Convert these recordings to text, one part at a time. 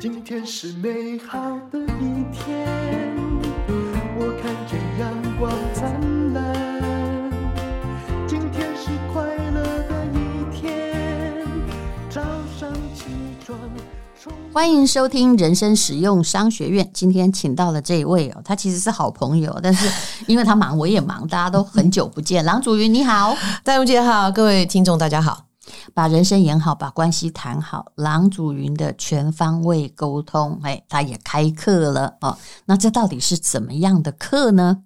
今天是美好的一天，我看见阳光灿烂。今天是快乐的一天，早上起床。欢迎收听人生实用商学院。今天请到了这一位哦，他其实是好朋友，但是因为他忙，我也忙，大家都很久不见。郎祖云你好，戴茹姐好，各位听众大家好。把人生演好，把关系谈好，郎祖云的全方位沟通，哎，他也开课了哦。那这到底是怎么样的课呢？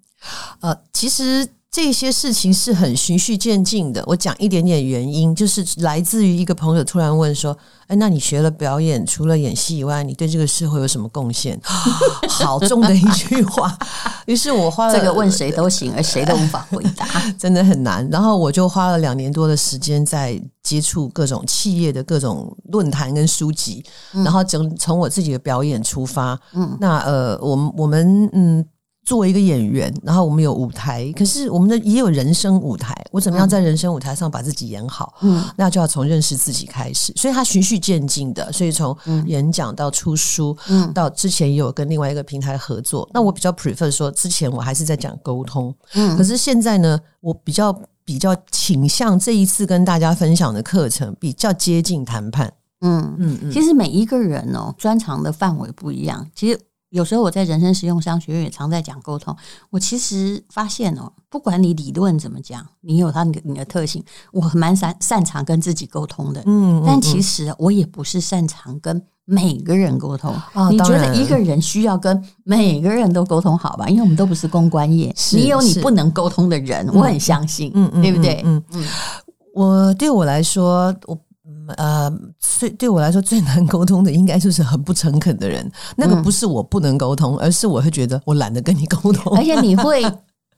呃，其实。这些事情是很循序渐进的。我讲一点点原因，就是来自于一个朋友突然问说：“哎，那你学了表演，除了演戏以外，你对这个社会有什么贡献？” 好重的一句话。于是我花了这个问谁都行，而谁都无法回答，真的很难。然后我就花了两年多的时间在接触各种企业的各种论坛跟书籍，嗯、然后整从我自己的表演出发。嗯，那呃，我们我们嗯。作为一个演员，然后我们有舞台，可是我们的也有人生舞台。我怎么样在人生舞台上把自己演好？嗯，那就要从认识自己开始。所以它循序渐进的，所以从演讲到出书，嗯，到之前也有跟另外一个平台合作。那我比较 prefer 说，之前我还是在讲沟通，嗯，可是现在呢，我比较比较倾向这一次跟大家分享的课程比较接近谈判。嗯嗯嗯，其实每一个人哦，专长的范围不一样，其实。有时候我在人生实用商学院也常在讲沟通。我其实发现哦，不管你理论怎么讲，你有它你的你的特性，我蛮擅擅长跟自己沟通的。嗯，但其实我也不是擅长跟每个人沟通。哦，你觉得一个人需要跟每个人都沟通好吧？因为我们都不是公关业，你有你不能沟通的人，我很相信，嗯嗯，对不对？嗯嗯，我对我来说，我。呃，最对我来说最难沟通的，应该就是很不诚恳的人。那个不是我不能沟通，而是我会觉得我懒得跟你沟通，而且你会。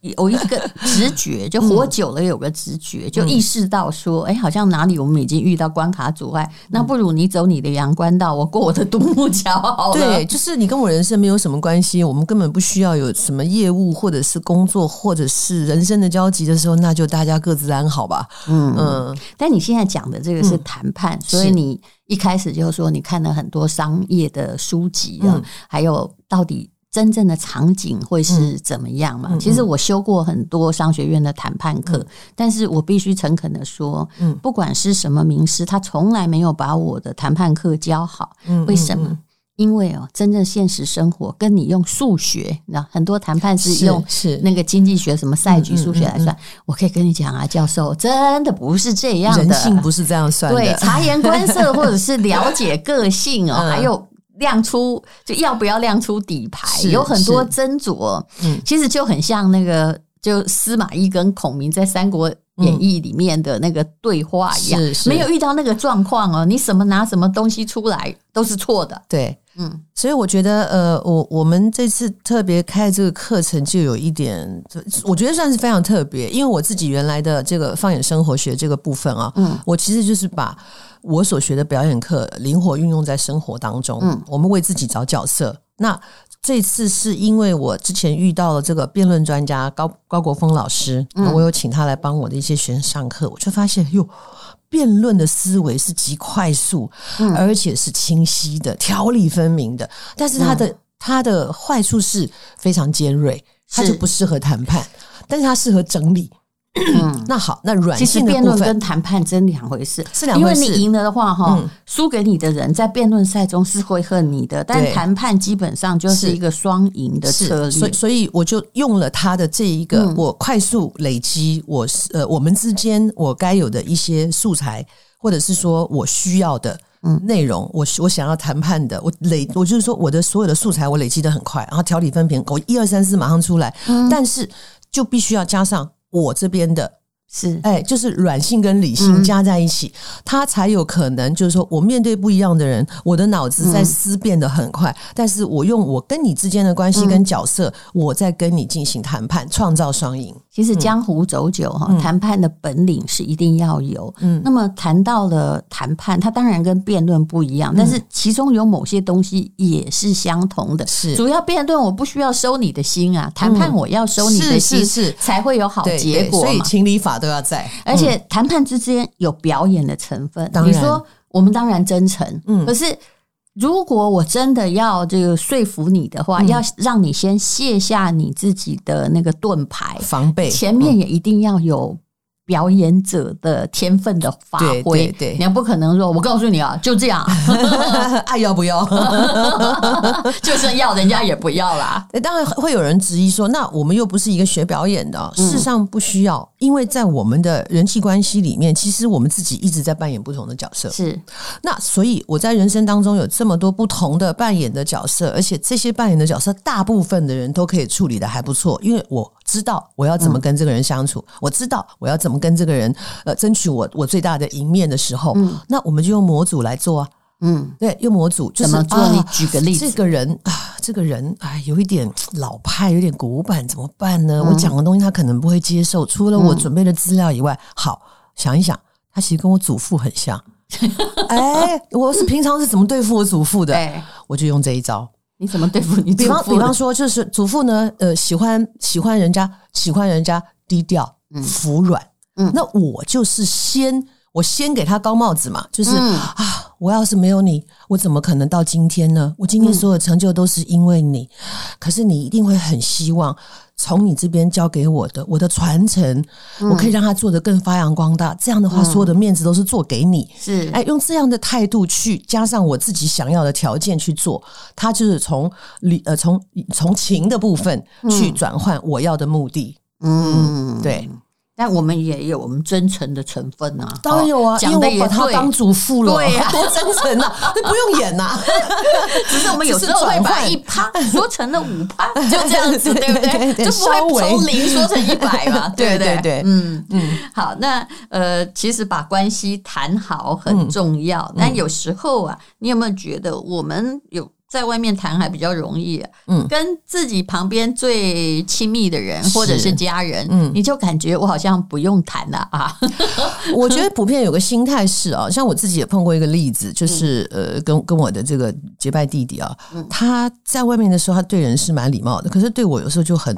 有一个直觉，就活久了有个直觉，就意识到说，哎，好像哪里我们已经遇到关卡阻碍，那不如你走你的阳关道，我过我的独木桥好了。对，就是你跟我人生没有什么关系，我们根本不需要有什么业务或者是工作或者是人生的交集的时候，那就大家各自安好吧。嗯嗯。但你现在讲的这个是谈判，所以你一开始就说你看了很多商业的书籍啊，还有到底。真正的场景会是怎么样嘛？嗯、其实我修过很多商学院的谈判课，嗯、但是我必须诚恳的说，嗯，不管是什么名师，他从来没有把我的谈判课教好。嗯，为什么？嗯、因为哦，真正现实生活跟你用数学，那很多谈判是用是那个经济学什么赛局数学来算。我可以跟你讲啊，教授，真的不是这样的，人性不是这样算的。对，察言观色 或者是了解个性哦，嗯、还有。亮出就要不要亮出底牌，有很多斟酌。嗯，其实就很像那个，就司马懿跟孔明在《三国演义》里面的那个对话一样，是是没有遇到那个状况哦。你什么拿什么东西出来都是错的。对，嗯，所以我觉得，呃，我我们这次特别开这个课程，就有一点，我觉得算是非常特别，因为我自己原来的这个放眼生活学这个部分啊，嗯，我其实就是把。我所学的表演课灵活运用在生活当中，嗯，我们为自己找角色。那这次是因为我之前遇到了这个辩论专家高高国峰老师，嗯，我有请他来帮我的一些学生上课，我就发现哟，辩论的思维是极快速，嗯，而且是清晰的、条理分明的。但是他的他的坏处是非常尖锐，他就不适合谈判，但是他适合整理。嗯，那好，那软性的部分，其实辩论跟谈判真两回事，是两回事。因为你赢了的话，哈、嗯，输给你的人在辩论赛中是会恨你的，但谈判基本上就是一个双赢的策略。所以，所以我就用了他的这一个，我快速累积我是呃我们之间我该有的一些素材，或者是说我需要的内容，我我想要谈判的，我累我就是说我的所有的素材我累积的很快，然后条理分明，我一二三四马上出来，嗯、但是就必须要加上。我这边的是，哎，就是软性跟理性加在一起，嗯、它才有可能，就是说我面对不一样的人，我的脑子在思辨得很快，嗯、但是我用我跟你之间的关系跟角色，嗯、我在跟你进行谈判，创造双赢。其实江湖走久哈，谈、嗯、判的本领是一定要有。嗯，那么谈到了谈判，它当然跟辩论不一样，嗯、但是其中有某些东西也是相同的。是，主要辩论我不需要收你的心啊，谈判我要收你的心，是，是，是。才会有好结果。所以情理法都要在，而且谈判之间有表演的成分。嗯、你说我们当然真诚，嗯，可是。如果我真的要这个说服你的话，嗯、要让你先卸下你自己的那个盾牌防备，前面也一定要有。表演者的天分的发挥，对对，你要不可能说，我告诉你啊，就这样，爱要不要？就算要，人家也不要啦。当然会有人质疑说，那我们又不是一个学表演的，事实上不需要，因为在我们的人际关系里面，其实我们自己一直在扮演不同的角色。是，那所以我在人生当中有这么多不同的扮演的角色，而且这些扮演的角色，大部分的人都可以处理的还不错，因为我知道我要怎么跟这个人相处，我知道我要怎么。跟这个人呃争取我我最大的赢面的时候，嗯，那我们就用模组来做啊，嗯，对，用模组就是怎么做？你举个例子，这个人啊，这个人哎，有一点老派，有点古板，怎么办呢？我讲的东西他可能不会接受，除了我准备的资料以外，好，想一想，他其实跟我祖父很像，哎，我是平常是怎么对付我祖父的？我就用这一招。你怎么对付你祖父？比方比方说，就是祖父呢，呃，喜欢喜欢人家喜欢人家低调，嗯，服软。嗯，那我就是先，我先给他高帽子嘛，就是、嗯、啊，我要是没有你，我怎么可能到今天呢？我今天所有成就都是因为你，嗯、可是你一定会很希望从你这边交给我的，我的传承，嗯、我可以让他做得更发扬光大。这样的话，所有的面子都是做给你，是。哎，用这样的态度去加上我自己想要的条件去做，他就是从理呃从从情的部分去转换我要的目的，嗯，嗯对。但我们也有我们真诚的成分啊，当然有啊，讲的也把他当祖父了，对呀，多真诚啊，不用演呐，只是我们有时候会把一趴 说成了五趴，就这样子，对不对？就不会从零说成一百嘛，对不对？对，嗯嗯。好，那呃，其实把关系谈好很重要，但有时候啊，你有没有觉得我们有？在外面谈还比较容易，嗯，跟自己旁边最亲密的人或者是家人，嗯，你就感觉我好像不用谈了啊。我觉得普遍有个心态是啊，像我自己也碰过一个例子，就是呃，跟跟我的这个结拜弟弟啊，他在外面的时候，他对人是蛮礼貌的，可是对我有时候就很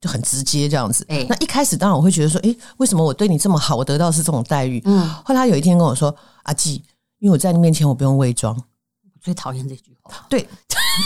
就很直接这样子。哎，那一开始当然我会觉得说，诶，为什么我对你这么好，我得到是这种待遇？嗯，后来他有一天跟我说，阿季，因为我在你面前我不用伪装。最讨厌这句话，对，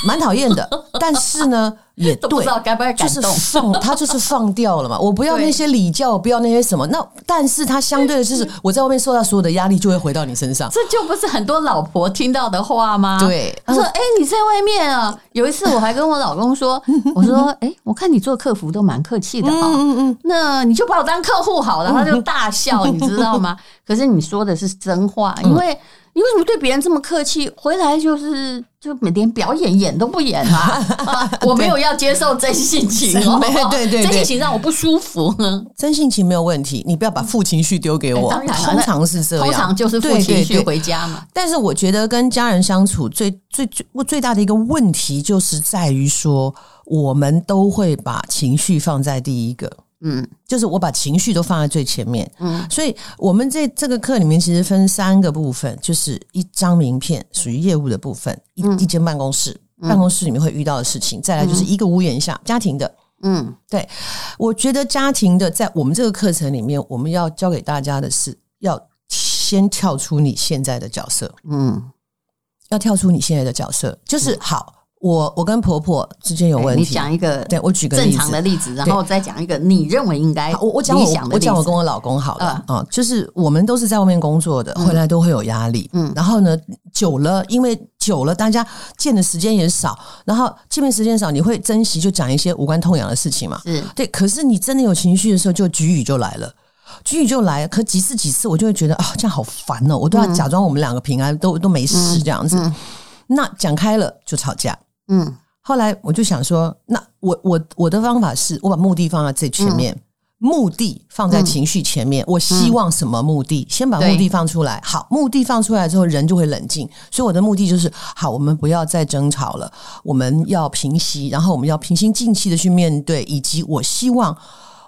蛮讨厌的。但是呢，也 对，不知道该不该感动，就是放他就是放掉了嘛。我不要那些礼教，不要那些什么。那但是他相对的就是，我在外面受到所有的压力，就会回到你身上。这就不是很多老婆听到的话吗？对，他说：“哎，你在外面啊。”有一次我还跟我老公说：“我说，哎，我看你做客服都蛮客气的哈，嗯嗯，那你就把我当客户好了。”他就大笑，你知道吗？可是你说的是真话，因为。你为什么对别人这么客气？回来就是就每天表演演都不演 啊！我没有要接受真性情哦，对对对，真性情让我不舒服。真性情没有问题，你不要把负情绪丢给我。当然，通常是这样，通常就是负情绪回家嘛。但是我觉得跟家人相处最最最最大的一个问题，就是在于说，我们都会把情绪放在第一个。嗯，就是我把情绪都放在最前面，嗯，所以我们这这个课里面其实分三个部分，就是一张名片属于业务的部分，一一间办公室，办公室里面会遇到的事情，再来就是一个屋檐下家庭的，嗯，对，我觉得家庭的在我们这个课程里面，我们要教给大家的是要先跳出你现在的角色，嗯，要跳出你现在的角色，就是好。我我跟婆婆之间有问题，你讲一个，对我举个正常的例子，然后再讲一个你认为应该，我我讲我我讲我跟我老公好了啊，就是我们都是在外面工作的，回来都会有压力，嗯，然后呢，久了，因为久了，大家见的时间也少，然后见面时间少，你会珍惜就讲一些无关痛痒的事情嘛，是。对，可是你真的有情绪的时候，就局语就来了，局语就来，可几次几次，我就会觉得啊，这样好烦哦，我都要假装我们两个平安，都都没事这样子，那讲开了就吵架。嗯，后来我就想说，那我我我的方法是我把目的放在最前面，嗯、目的放在情绪前面。嗯、我希望什么目的？嗯、先把目的放出来。好，目的放出来之后，人就会冷静。所以我的目的就是，好，我们不要再争吵了，我们要平息，然后我们要平心静气的去面对，以及我希望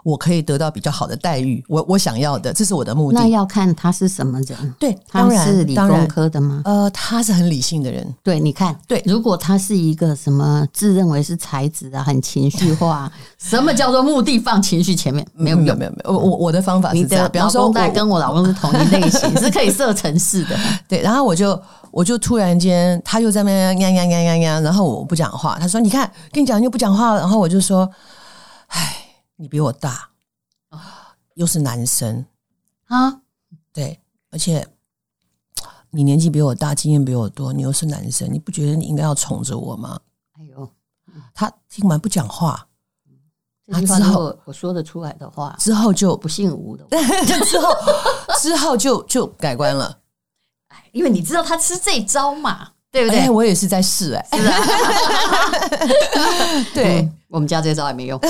我可以得到比较好的待遇，我我想要的，这是我的目的。那要看他是什么人，对，他是理工科的吗？呃，他是很理性的人。对，你看，对，如果他是一个什么自认为是才子啊，很情绪化，什么叫做目的放情绪前面？没有，没有，没有，没有。我我我的方法是这样，比方说，我跟我老公是同一类型，是可以设程式的。对，然后我就我就突然间，他又在那边呀呀呀呀呀，然后我不讲话，他说：“你看，跟你讲，你又不讲话了。”然后我就说：“唉，你比我大。”又是男生啊，对，而且你年纪比我大，经验比我多，你又是男生，你不觉得你应该要宠着我吗？哎呦，他听完不讲话，这句话之后我说得出来的话，之后就不姓吴的，之后之后就就改观了，哎，因为你知道他吃这招嘛，对不对？哎，我也是在试，哎，是啊，对。我们家这招也没用，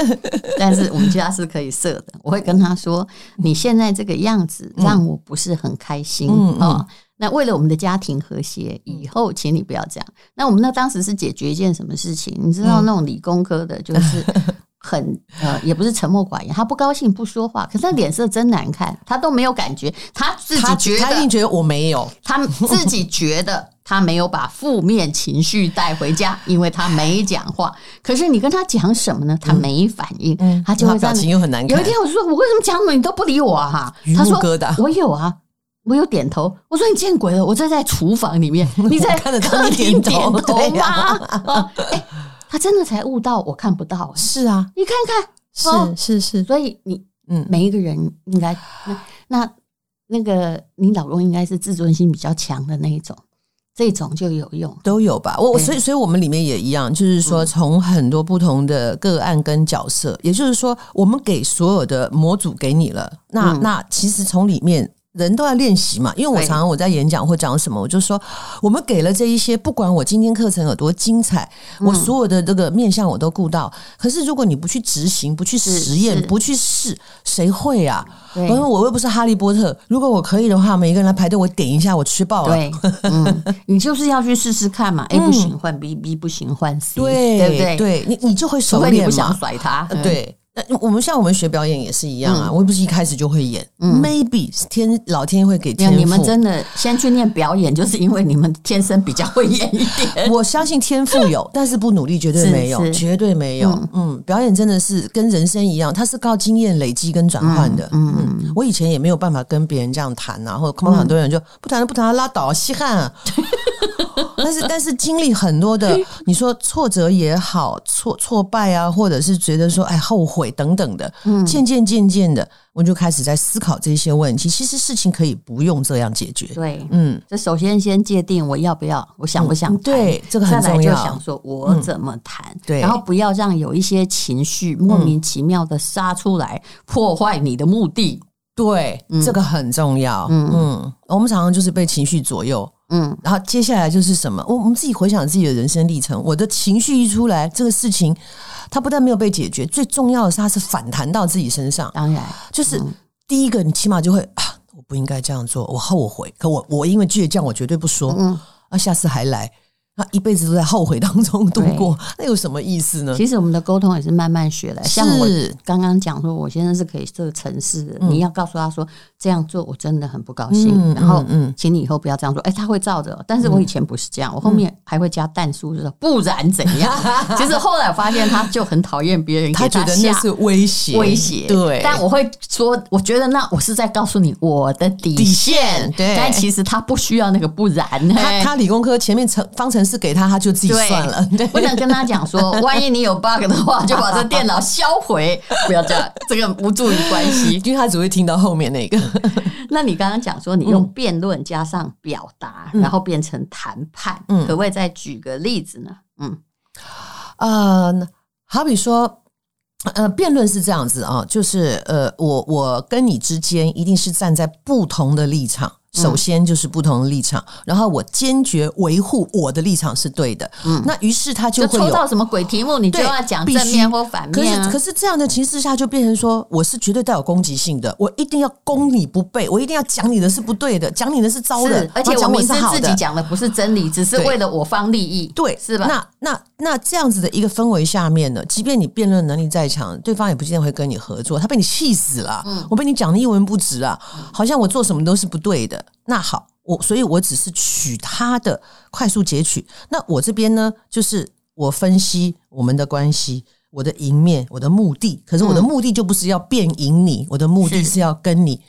但是我们家是可以设的。我会跟他说：“你现在这个样子让我不是很开心啊、嗯哦。那为了我们的家庭和谐，以后请你不要这样。”那我们那当时是解决一件什么事情？你知道那种理工科的，就是 很呃，也不是沉默寡言，他不高兴不说话，可是他脸色真难看，他都没有感觉，他自己觉得他，他一定觉得我没有，他自己觉得。他没有把负面情绪带回家，因为他没讲话。可是你跟他讲什么呢？他没反应，嗯、他就会表情又很难看。有一天我就说：“我为什么讲什么你都不理我啊？”哈，他说：“我有啊，我有点头。”我说：“你见鬼了！我在在厨房里面，你在看着他点头吗？”啊欸、他真的才悟到我看不到。是啊，你看看，是是是。所以你嗯，每一个人应该那那那个你老公应该是自尊心比较强的那一种。这种就有用，都有吧。我所以所以我们里面也一样，就是说从很多不同的个案跟角色，也就是说，我们给所有的模组给你了，那那其实从里面。人都要练习嘛，因为我常常我在演讲或讲什么，我就说我们给了这一些，不管我今天课程有多精彩，我所有的这个面向我都顾到。可是如果你不去执行，不去实验，不去试，谁会啊？我说我又不是哈利波特，如果我可以的话，每一个人来排队，我点一下，我吃爆了。对，嗯，你就是要去试试看嘛。A 不行换 B，B 不行换 C，对对不对？对，你你就会熟练嘛。不想甩他，对。我们像我们学表演也是一样啊，嗯、我又不是一开始就会演，嗯，maybe 天老天会给天赋。你们真的先去念表演，就是因为你们天生比较会演一点。我相信天赋有，但是不努力绝对没有，绝对没有。嗯，嗯，表演真的是跟人生一样，它是靠经验累积跟转换的。嗯嗯，嗯，我以前也没有办法跟别人这样谈啊，或者碰到很多人就不谈了不谈了拉倒啊，稀罕啊。但是但是经历很多的，你说挫折也好，挫挫败啊，或者是觉得说哎后悔。等等的，嗯，渐渐渐渐的，我就开始在思考这些问题。其实事情可以不用这样解决。对，嗯，这首先先界定我要不要，我想不想谈，对，这个很重要。再来就想说我怎么谈，对，然后不要让有一些情绪莫名其妙的杀出来，破坏你的目的。对，这个很重要。嗯嗯，我们常常就是被情绪左右。嗯，然后接下来就是什么？我我们自己回想自己的人生历程，我的情绪一出来，这个事情。它不但没有被解决，最重要的是它是反弹到自己身上。当然，就是第一个，你起码就会啊，我不应该这样做，我后悔。可我我因为倔强，我绝对不说。嗯，啊，下次还来。他一辈子都在后悔当中度过，那有什么意思呢？其实我们的沟通也是慢慢学来。像我刚刚讲说，我现在是可以设程式的。你要告诉他说这样做我真的很不高兴，然后嗯，请你以后不要这样做。哎，他会照着。但是我以前不是这样，我后面还会加但书，就说不然怎样？其实后来发现他就很讨厌别人，他觉得那是威胁，威胁。对，但我会说，我觉得那我是在告诉你我的底线。对，但其实他不需要那个不然。他他理工科前面成方程式给他，他就自己算了。对，不能跟他讲说，万一你有 bug 的话，就把这电脑销毁。不要这样，这个无助于关系，因为他只会听到后面那个。那你刚刚讲说，你用辩论加上表达，嗯、然后变成谈判，嗯、可不可以再举个例子呢？嗯，呃，好比说，呃，辩论是这样子啊，就是呃，我我跟你之间一定是站在不同的立场。首先就是不同的立场，嗯、然后我坚决维护我的立场是对的。嗯，那于是他就会有抽到什么鬼题目，你就要讲正面或反面、啊。可是可是这样的情势下，就变成说我是绝对带有攻击性的，我一定要攻你不备，我一定要讲你的是不对的，讲你的是糟的，而且我明知是自己讲的不是真理，只是为了我方利益，对，是吧？那那那这样子的一个氛围下面呢，即便你辩论能力再强，对方也不见得会跟你合作，他被你气死了。嗯，我被你讲的一文不值啊，好像我做什么都是不对的。那好，我所以，我只是取他的快速截取。那我这边呢，就是我分析我们的关系，我的赢面，我的目的。可是我的目的就不是要变赢你，我的目的是要跟你。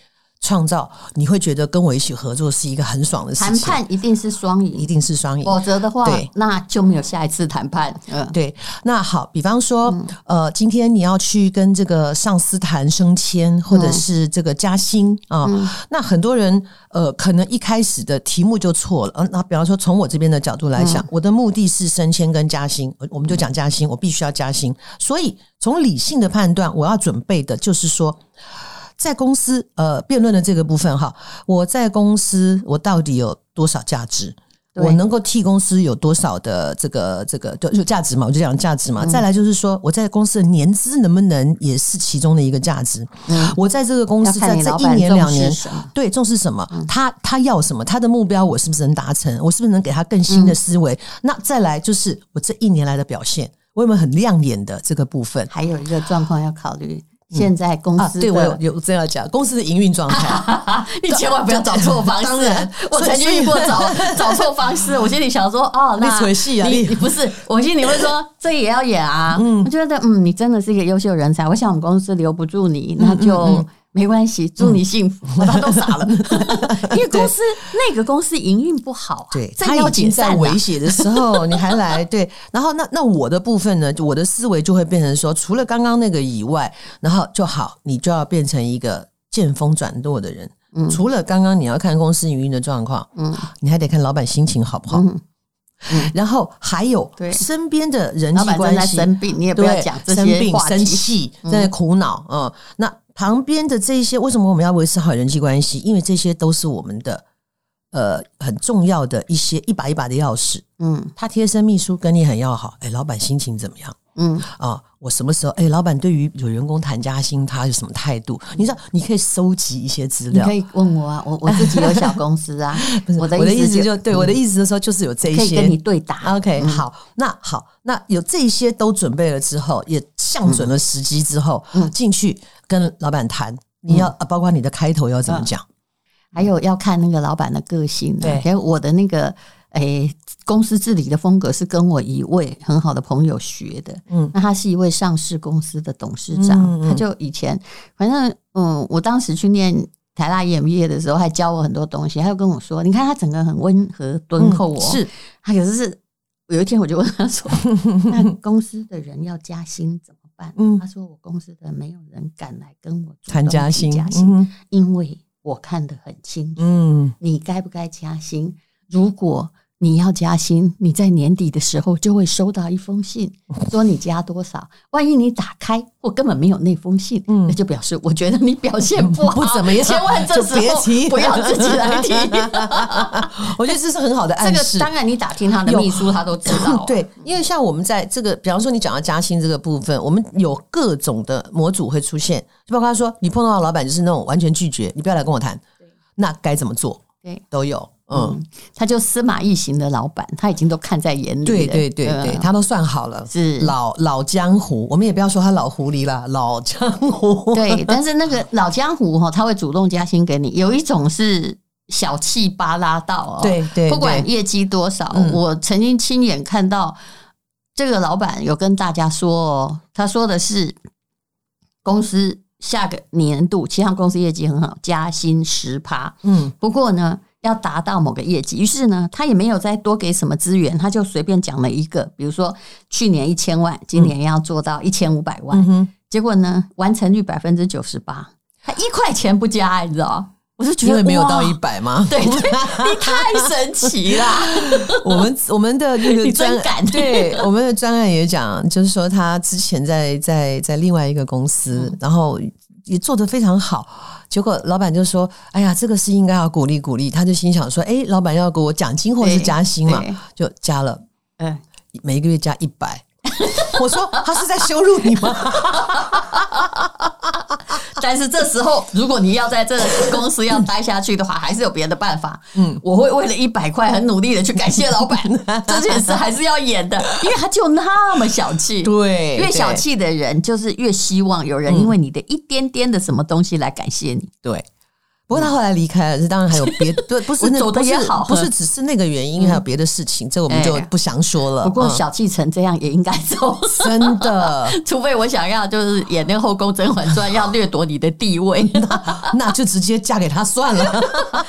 创造你会觉得跟我一起合作是一个很爽的事情。谈判一定是双赢，一定是双赢，否则的话，对，那就没有下一次谈判。嗯，对。那好，比方说，嗯、呃，今天你要去跟这个上司谈升迁，或者是这个加薪啊，嗯、那很多人呃，可能一开始的题目就错了。嗯，那比方说，从我这边的角度来讲，嗯、我的目的是升迁跟加薪，我们就讲加薪，我必须要加薪。所以，从理性的判断，我要准备的就是说。在公司呃辩论的这个部分哈，我在公司我到底有多少价值？我能够替公司有多少的这个这个就就价值嘛？我就讲价值嘛。嗯、再来就是说我在公司的年资能不能也是其中的一个价值？嗯，我在这个公司在这一年两年，对，重视什么？嗯、他他要什么？他的目标我是不是能达成？我是不是能给他更新的思维？嗯、那再来就是我这一年来的表现，我有没有很亮眼的这个部分？还有一个状况要考虑。现在公司、啊、对我有有这样讲，公司的营运状态，你千万不要找错方式。当然，我曾经遇过找找错方式，我心里想说，哦，那你你不是，我心里会说，这也要演啊。嗯，我觉得，嗯，你真的是一个优秀人才，我想我们公司留不住你，那就。嗯嗯嗯没关系，祝你幸福。他都傻了，因为公司那个公司营运不好，对，他已经在危险的时候，你还来对。然后那那我的部分呢，我的思维就会变成说，除了刚刚那个以外，然后就好，你就要变成一个见风转舵的人。嗯，除了刚刚你要看公司营运的状况，嗯，你还得看老板心情好不好。嗯，然后还有对身边的人际关系，生病你也不要讲这些生病生气，在苦恼嗯，那。旁边的这一些，为什么我们要维持好人际关系？因为这些都是我们的呃很重要的一些一把一把的钥匙。嗯，他贴身秘书跟你很要好，哎，老板心情怎么样？嗯啊，我什么时候？哎，老板对于有员工谈加薪，他有什么态度？你知道，你可以收集一些资料，你可以问我啊，我我自己有小公司啊，不是我的我的意思就对我的意思的时候，就是有这些可以跟你对答。OK，好，那好，那有这些都准备了之后，也向准了时机之后，嗯，进去。跟老板谈，你要包括你的开头要怎么讲，还有要看那个老板的个性。对，我的那个诶公司治理的风格是跟我一位很好的朋友学的。嗯，那他是一位上市公司的董事长，他就以前反正嗯，我当时去念台大 EMBA 的时候，还教我很多东西。他就跟我说：“你看他整个很温和敦厚哦。”是，他可是是有一天我就问他说：“那公司的人要加薪怎么？”嗯，他说我公司的没有人敢来跟我谈加薪，加薪，因为我看得很清楚，嗯，你该不该加薪？如果你要加薪，你在年底的时候就会收到一封信，说你加多少。万一你打开，或根本没有那封信，嗯，那就表示我觉得你表现不好，不怎么样。千万这时候不要自己来提。我觉得这是很好的暗示。这个当然，你打听他的秘书，他都知道。对，因为像我们在这个，比方说你讲到加薪这个部分，我们有各种的模组会出现，就包括他说你碰到的老板就是那种完全拒绝，你不要来跟我谈，那该怎么做？对，都有。嗯，他就司马懿型的老板，他已经都看在眼里了。对对对对，他都算好了。是老老江湖，我们也不要说他老狐狸了，老江湖。对，但是那个 老江湖哈，他会主动加薪给你。有一种是小气巴拉到哦，对对，不管业绩多少，我曾经亲眼看到这个老板有跟大家说哦，他说的是公司下个年度，其他公司业绩很好，加薪十趴。嗯，不过呢。要达到某个业绩，于是呢，他也没有再多给什么资源，他就随便讲了一个，比如说去年一千万，今年要做到一千五百万，嗯、结果呢，完成率百分之九十八，他一块钱不加，你知道？我是觉得因为没有到一百吗？对，对，你太神奇了。我们我们的那个专案，对我们的专案也讲，就是说他之前在在在另外一个公司，嗯、然后。也做得非常好。结果老板就说：“哎呀，这个是应该要鼓励鼓励。”他就心想说：“哎，老板要给我奖金或者是加薪嘛，就加了，嗯，每一个月加一百。” 我说他是在羞辱你吗？但是这时候，如果你要在这公司要待下去的话，还是有别的办法。嗯，我会为了一百块很努力的去感谢老板。这件事还是要演的，因为他就那么小气。对，越小气的人，就是越希望有人因为你的一点点的什么东西来感谢你。对。不过他后来离开了，这当然还有别 对，不是那走的也好，不是只是那个原因，还有别的事情，这我们就不详说了。不过小气成这样也应该走，真的。除非我想要就是演那个后宫甄嬛传，要掠夺你的地位，那 那就直接嫁给他算了，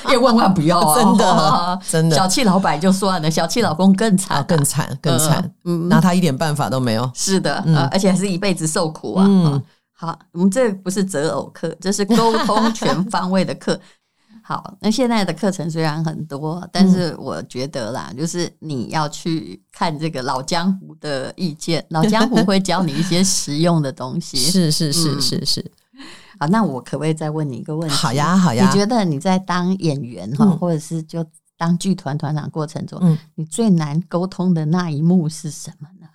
也万万不要啊！真的，真的。小气老板就算了，小气老公更惨，更惨，更惨，拿他一点办法都没有。是的，而且还是一辈子受苦啊。好，我们这不是择偶课，这是沟通全方位的课。好，那现在的课程虽然很多，但是我觉得啦，嗯、就是你要去看这个老江湖的意见，老江湖会教你一些实用的东西。是是是是是。好，那我可不可以再问你一个问题？好呀好呀。你觉得你在当演员哈，嗯、或者是就当剧团团长过程中，嗯、你最难沟通的那一幕是什么呢？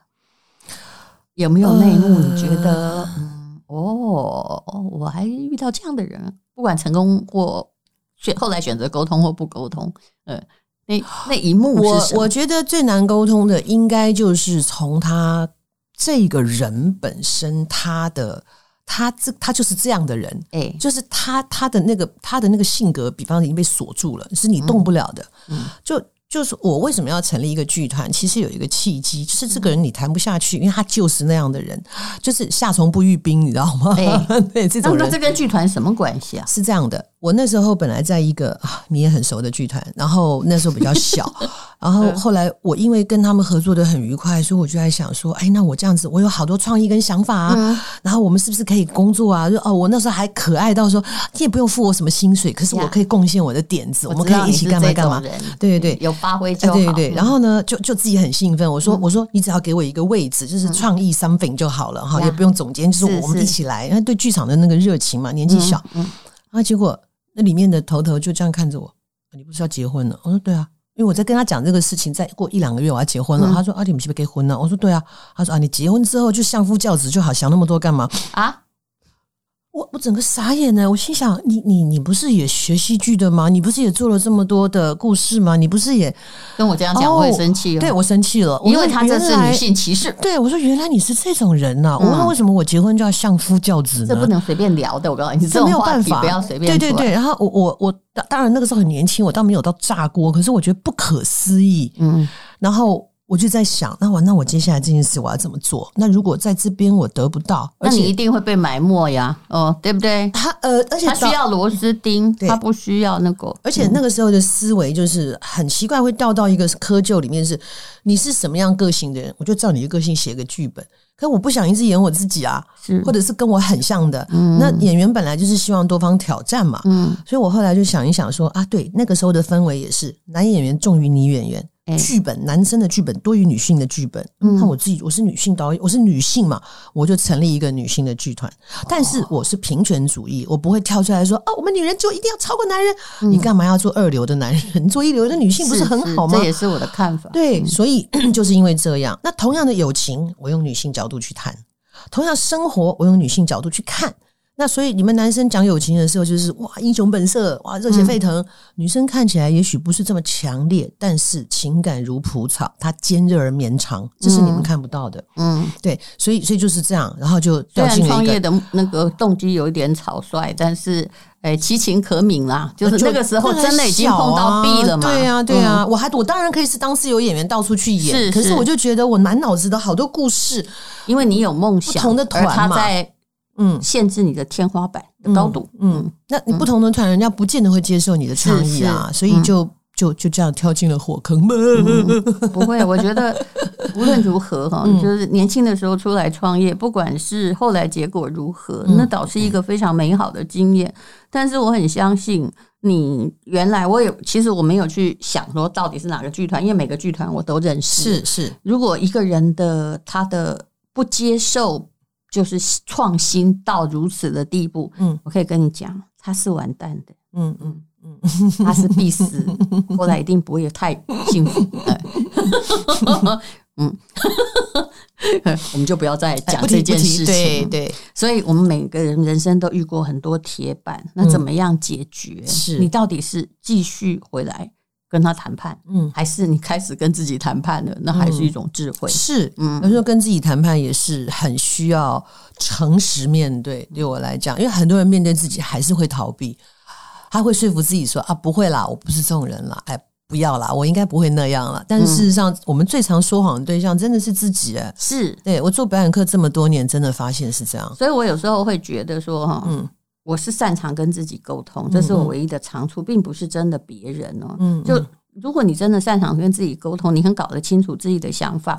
有没有那一幕你觉得？哦，我还遇到这样的人，不管成功或选，后来选择沟通或不沟通，呃，那那一幕我我觉得最难沟通的，应该就是从他这个人本身，他的他这他就是这样的人，哎，就是他他的那个他的那个性格，比方已经被锁住了，是你动不了的，嗯，就。就是我为什么要成立一个剧团？其实有一个契机，就是这个人你谈不下去，因为他就是那样的人，就是夏虫不遇冰，你知道吗？欸、对，这种人，那这跟剧团什么关系啊？是这样的。我那时候本来在一个啊你也很熟的剧团，然后那时候比较小，然后后来我因为跟他们合作的很愉快，所以我就在想说，哎，那我这样子，我有好多创意跟想法啊，嗯、然后我们是不是可以工作啊？就哦，我那时候还可爱到说，你也不用付我什么薪水，可是我可以贡献我的点子，我，们可以一起干嘛干嘛？对对。对，有发挥就好。对对。对，然后呢，就就自己很兴奋，我说、嗯、我说你只要给我一个位置，就是创意 something 就好了哈，嗯、也不用总监，就是我们一起来，因为对剧场的那个热情嘛，年纪小，嗯，然后结果。那里面的头头就这样看着我，你不是要结婚了？我说对啊，因为我在跟他讲这个事情，再过一两个月我要结婚了。嗯、他说啊，你们是不是结婚了？我说对啊。他说啊，你结婚之后就相夫教子就好，想那么多干嘛啊？我我整个傻眼呢，我心想，你你你不是也学戏剧的吗？你不是也做了这么多的故事吗？你不是也跟我这样讲，我会生气。对，我生气了，因为他这是女性歧视。对，我说原来你是这种人呐！我问为什么我结婚就要相夫教子呢？这不能随便聊的，我告诉你，这没有办法，不要随便。对对对，然后我我我当然那个时候很年轻，我倒没有到炸锅，可是我觉得不可思议。嗯，然后。我就在想，那我那我接下来这件事我要怎么做？那如果在这边我得不到，那你一定会被埋没呀，哦，对不对？他呃，而且他需要螺丝钉，他不需要那个。而且那个时候的思维就是很奇怪，会掉到一个窠臼里面是，是你是什么样个性的人，我就照你的个性写个剧本。可我不想一直演我自己啊，是或者是跟我很像的。嗯，那演员本来就是希望多方挑战嘛。嗯，所以我后来就想一想说啊，对，那个时候的氛围也是男演员重于女演员。剧本，男生的剧本多于女性的剧本。那我自己，我是女性导演，我是女性嘛，我就成立一个女性的剧团。但是我是平权主义，我不会跳出来说啊，我们女人就一定要超过男人。你干嘛要做二流的男人？做一流的女性不是很好吗？这也是我的看法。对，所以就是因为这样。那同样的友情，我用女性角度去谈；同样生活，我用女性角度去看。那所以你们男生讲友情的时候，就是哇英雄本色，哇热血沸腾；嗯、女生看起来也许不是这么强烈，但是情感如蒲草，它坚韧而绵长，这是你们看不到的。嗯，对，所以所以就是这样，然后就掉进了。创业的那个动机有一点草率，但是哎，其、欸、情可悯啦。就是那个时候真的已经碰到壁了嘛。对呀、啊，对呀、啊，嗯、我还我当然可以是当时有演员到处去演，是是可是我就觉得我满脑子的好多故事，因为你有梦想，不同的团嘛。嗯，限制你的天花板的高度。嗯，嗯，那你不同的团，人家不见得会接受你的创意啊，所以就就就这样跳进了火坑不会，我觉得无论如何哈，就是年轻的时候出来创业，不管是后来结果如何，那倒是一个非常美好的经验。但是我很相信你，原来我有，其实我没有去想说到底是哪个剧团，因为每个剧团我都认识。是是，如果一个人的他的不接受。就是创新到如此的地步，嗯，我可以跟你讲，他是完蛋的，嗯嗯嗯，他是必死，后来一定不会太幸福。的，嗯，我们就不要再讲这件事情，对对，所以我们每个人人生都遇过很多铁板，那怎么样解决？是。你到底是继续回来？跟他谈判，嗯，还是你开始跟自己谈判了，那还是一种智慧。嗯、是，嗯，有时候跟自己谈判也是很需要诚实面对。对我来讲，因为很多人面对自己还是会逃避，他会说服自己说啊，不会啦，我不是这种人啦，哎，不要啦，我应该不会那样了。但事实上，我们最常说谎的对象真的是自己。哎，是，对我做表演课这么多年，真的发现是这样。所以我有时候会觉得说，哈，嗯。我是擅长跟自己沟通，这是我唯一的长处，并不是真的别人哦。嗯，就如果你真的擅长跟自己沟通，你很搞得清楚自己的想法，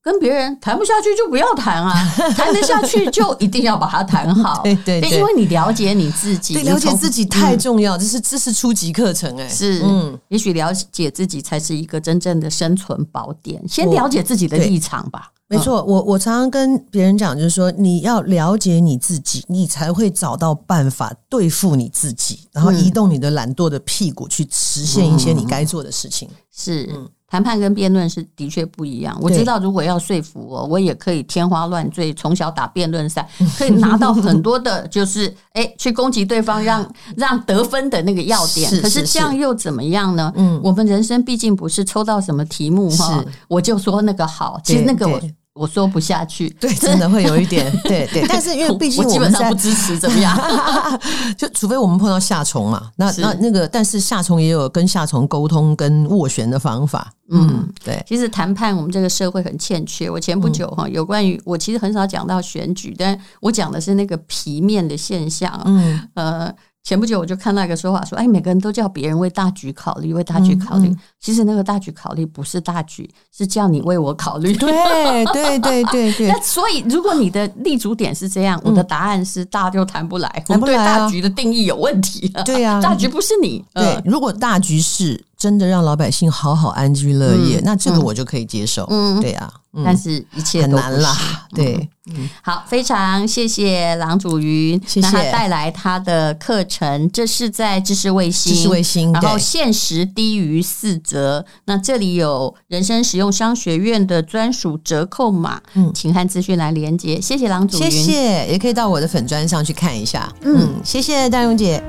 跟别人谈不下去就不要谈啊，谈得下去就一定要把它谈好。对对，因为你了解你自己，了解自己太重要，这是这是初级课程哎。是，嗯，也许了解自己才是一个真正的生存宝典。先了解自己的立场吧。没错，我我常常跟别人讲，就是说你要了解你自己，你才会找到办法对付你自己，然后移动你的懒惰的屁股去实现一些你该做的事情。嗯、是，谈判跟辩论是的确不一样。我知道，如果要说服我，我也可以天花乱坠，从小打辩论赛，可以拿到很多的，就是哎，去攻击对方，让 让得分的那个要点。是是是，可是这样又怎么样呢？嗯，我们人生毕竟不是抽到什么题目哈，我就说那个好。其实那个我。我说不下去，对，真的会有一点，对对。但是因为毕竟我，我基本上不支持，怎么样？就除非我们碰到夏虫嘛，那那那个，但是夏虫也有跟夏虫沟通跟斡旋的方法。嗯，对。其实谈判我们这个社会很欠缺。我前不久哈，有关于我其实很少讲到选举，但我讲的是那个皮面的现象。嗯呃。前不久我就看到一个说法说，哎，每个人都叫别人为大局考虑，为大局考虑。嗯嗯、其实那个大局考虑不是大局，是叫你为我考虑。对对对对对。那所以，如果你的立足点是这样，我的答案是大就谈不来，谈不来。对大局的定义有问题。对呀，大局不是你。对，如果大局是真的让老百姓好好安居乐业，那这个我就可以接受。嗯，对呀。但是一切很难啦，对，嗯，好，非常谢谢郎祖云，谢谢。他带来他的课程，这是在知识卫星，知识卫星，然后限时低于四折，那这里有人生实用商学院的专属折扣码，嗯，请看资讯来连接，谢谢郎祖云，谢谢，也可以到我的粉砖上去看一下，嗯，谢谢大荣姐。